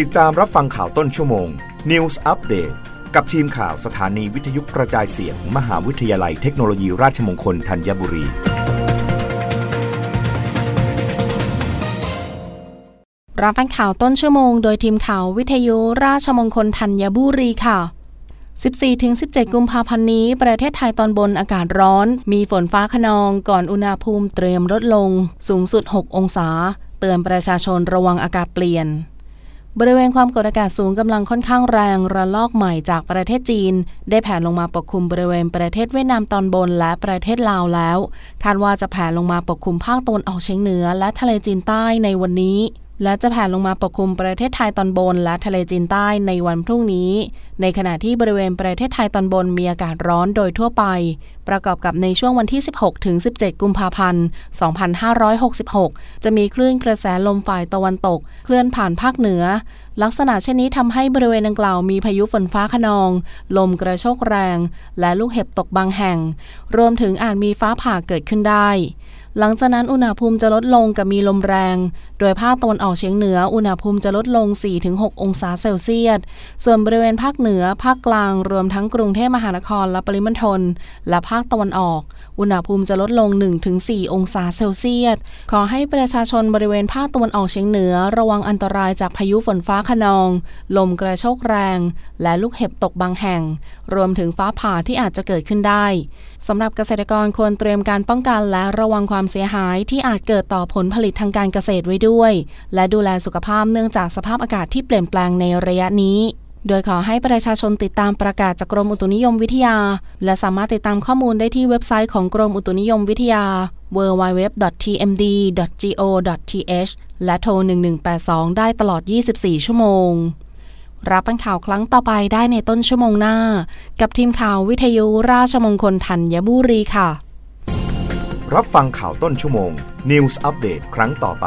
ติดตามรับฟังข่าวต้นชั่วโมง News Update กับทีมข่าวสถานีวิทยุกระจายเสียงมมหาวิทยาลัยเทคโนโลยีราชมงคลธัญบุรี รับฟังข่าวต้นชั่วโมงโดยทีมข่าววิทยุราชมงคลธัญบุรีค่ะ 14-17 กุมภาพันธ์นี้ ประเทศไทยตอนบนอากาศร้อน มีฝนฟ้าขนองก่อนอุณหภูมิเตรียมลดลง สูงสุด 6 องศา เตือนประชาชนระวังอากาศเปลี่ยน บริเวณความกดอากาศสูงกำลังค่อนข้างแรงระลอกใหม่จากประเทศจีน ได้แผ่ลงมาปกคลุมบริเวณประเทศเวียดนามตอนบนและประเทศลาวแล้ว คาดว่าจะแผ่ลงมาปกคลุมภาคตะวันออกเฉียงเหนือ และทะเลจีนใต้ในวันนี้ และจะแผ่ลงมาปกคลุมประเทศไทยตอนบน และทะเลจีนใต้ในวันพรุ่งนี้ ในขณะที่บริเวณประเทศไทยตอนบนมีอากาศร้อนโดยทั่วไปประกอบกับในช่วงวันที่ 16 ถึง 17 กุมภาพันธ์ 2566 จะมีคลื่นกระแสลมฝ่ายตะวันตก เคลื่อนผ่านภาคเหนือ ลักษณะเช่นนี้ทำให้บริเวณดังกล่าวมีพายุฝนฟ้าขนอง ลมกระโชกแรง และลูกเห็บตกบางแห่ง รวมถึงอาจมีฟ้าผ่าเกิดขึ้นได้ หลังจากนั้นอุณหภูมิจะลดลงกับมีลมแรง โดยภาคตะวันออกเฉียงเหนืออุณหภูมิจะลดลง 4-6 องศาเซลเซียส ส่วนบริเวณภาคเหนือ ภาคกลาง รวมทั้งกรุงเทพมหานครและปริมณฑลและภาคตะวันออก อุณหภูมิจะลดลง 1-4 องศาเซลเซียส ขอให้ประชาชนบริเวณภาคตะวันออกเฉียงเหนือ ระวังอันตรายจากพายุฝนฟ้าขนอง ลมกระโชกแรง และลูกเห็บตกบางแห่ง รวมถึงฟ้าผ่าที่อาจจะเกิดขึ้นได้สำหรับเกษตรกรควรเตรียมการป้องกันและระวังความเสียหายที่อาจเกิดต่อผลผลิตทางการเกษตรไว้ด้วย และดูแลสุขภาพเนื่องจากสภาพอากาศที่เปลี่ยนแปลงในระยะนี้ โดยขอให้ประชาชนติดตามประกาศจากกรมอุตุนิยมวิทยา และสามารถติดตามข้อมูลได้ที่เว็บไซต์ของกรมอุตุนิยมวิทยา www.tmd.go.th และโทร 1182 ได้ตลอด 24 ชั่วโมง รับฟังข่าวครั้งต่อไปได้ในต้นชั่วโมงหน้า กับทีมข่าววิทยุราชมงคลธัญบุรีค่ะ รับฟังข่าวต้นชั่วโมง News อัปเดตครั้งต่อไป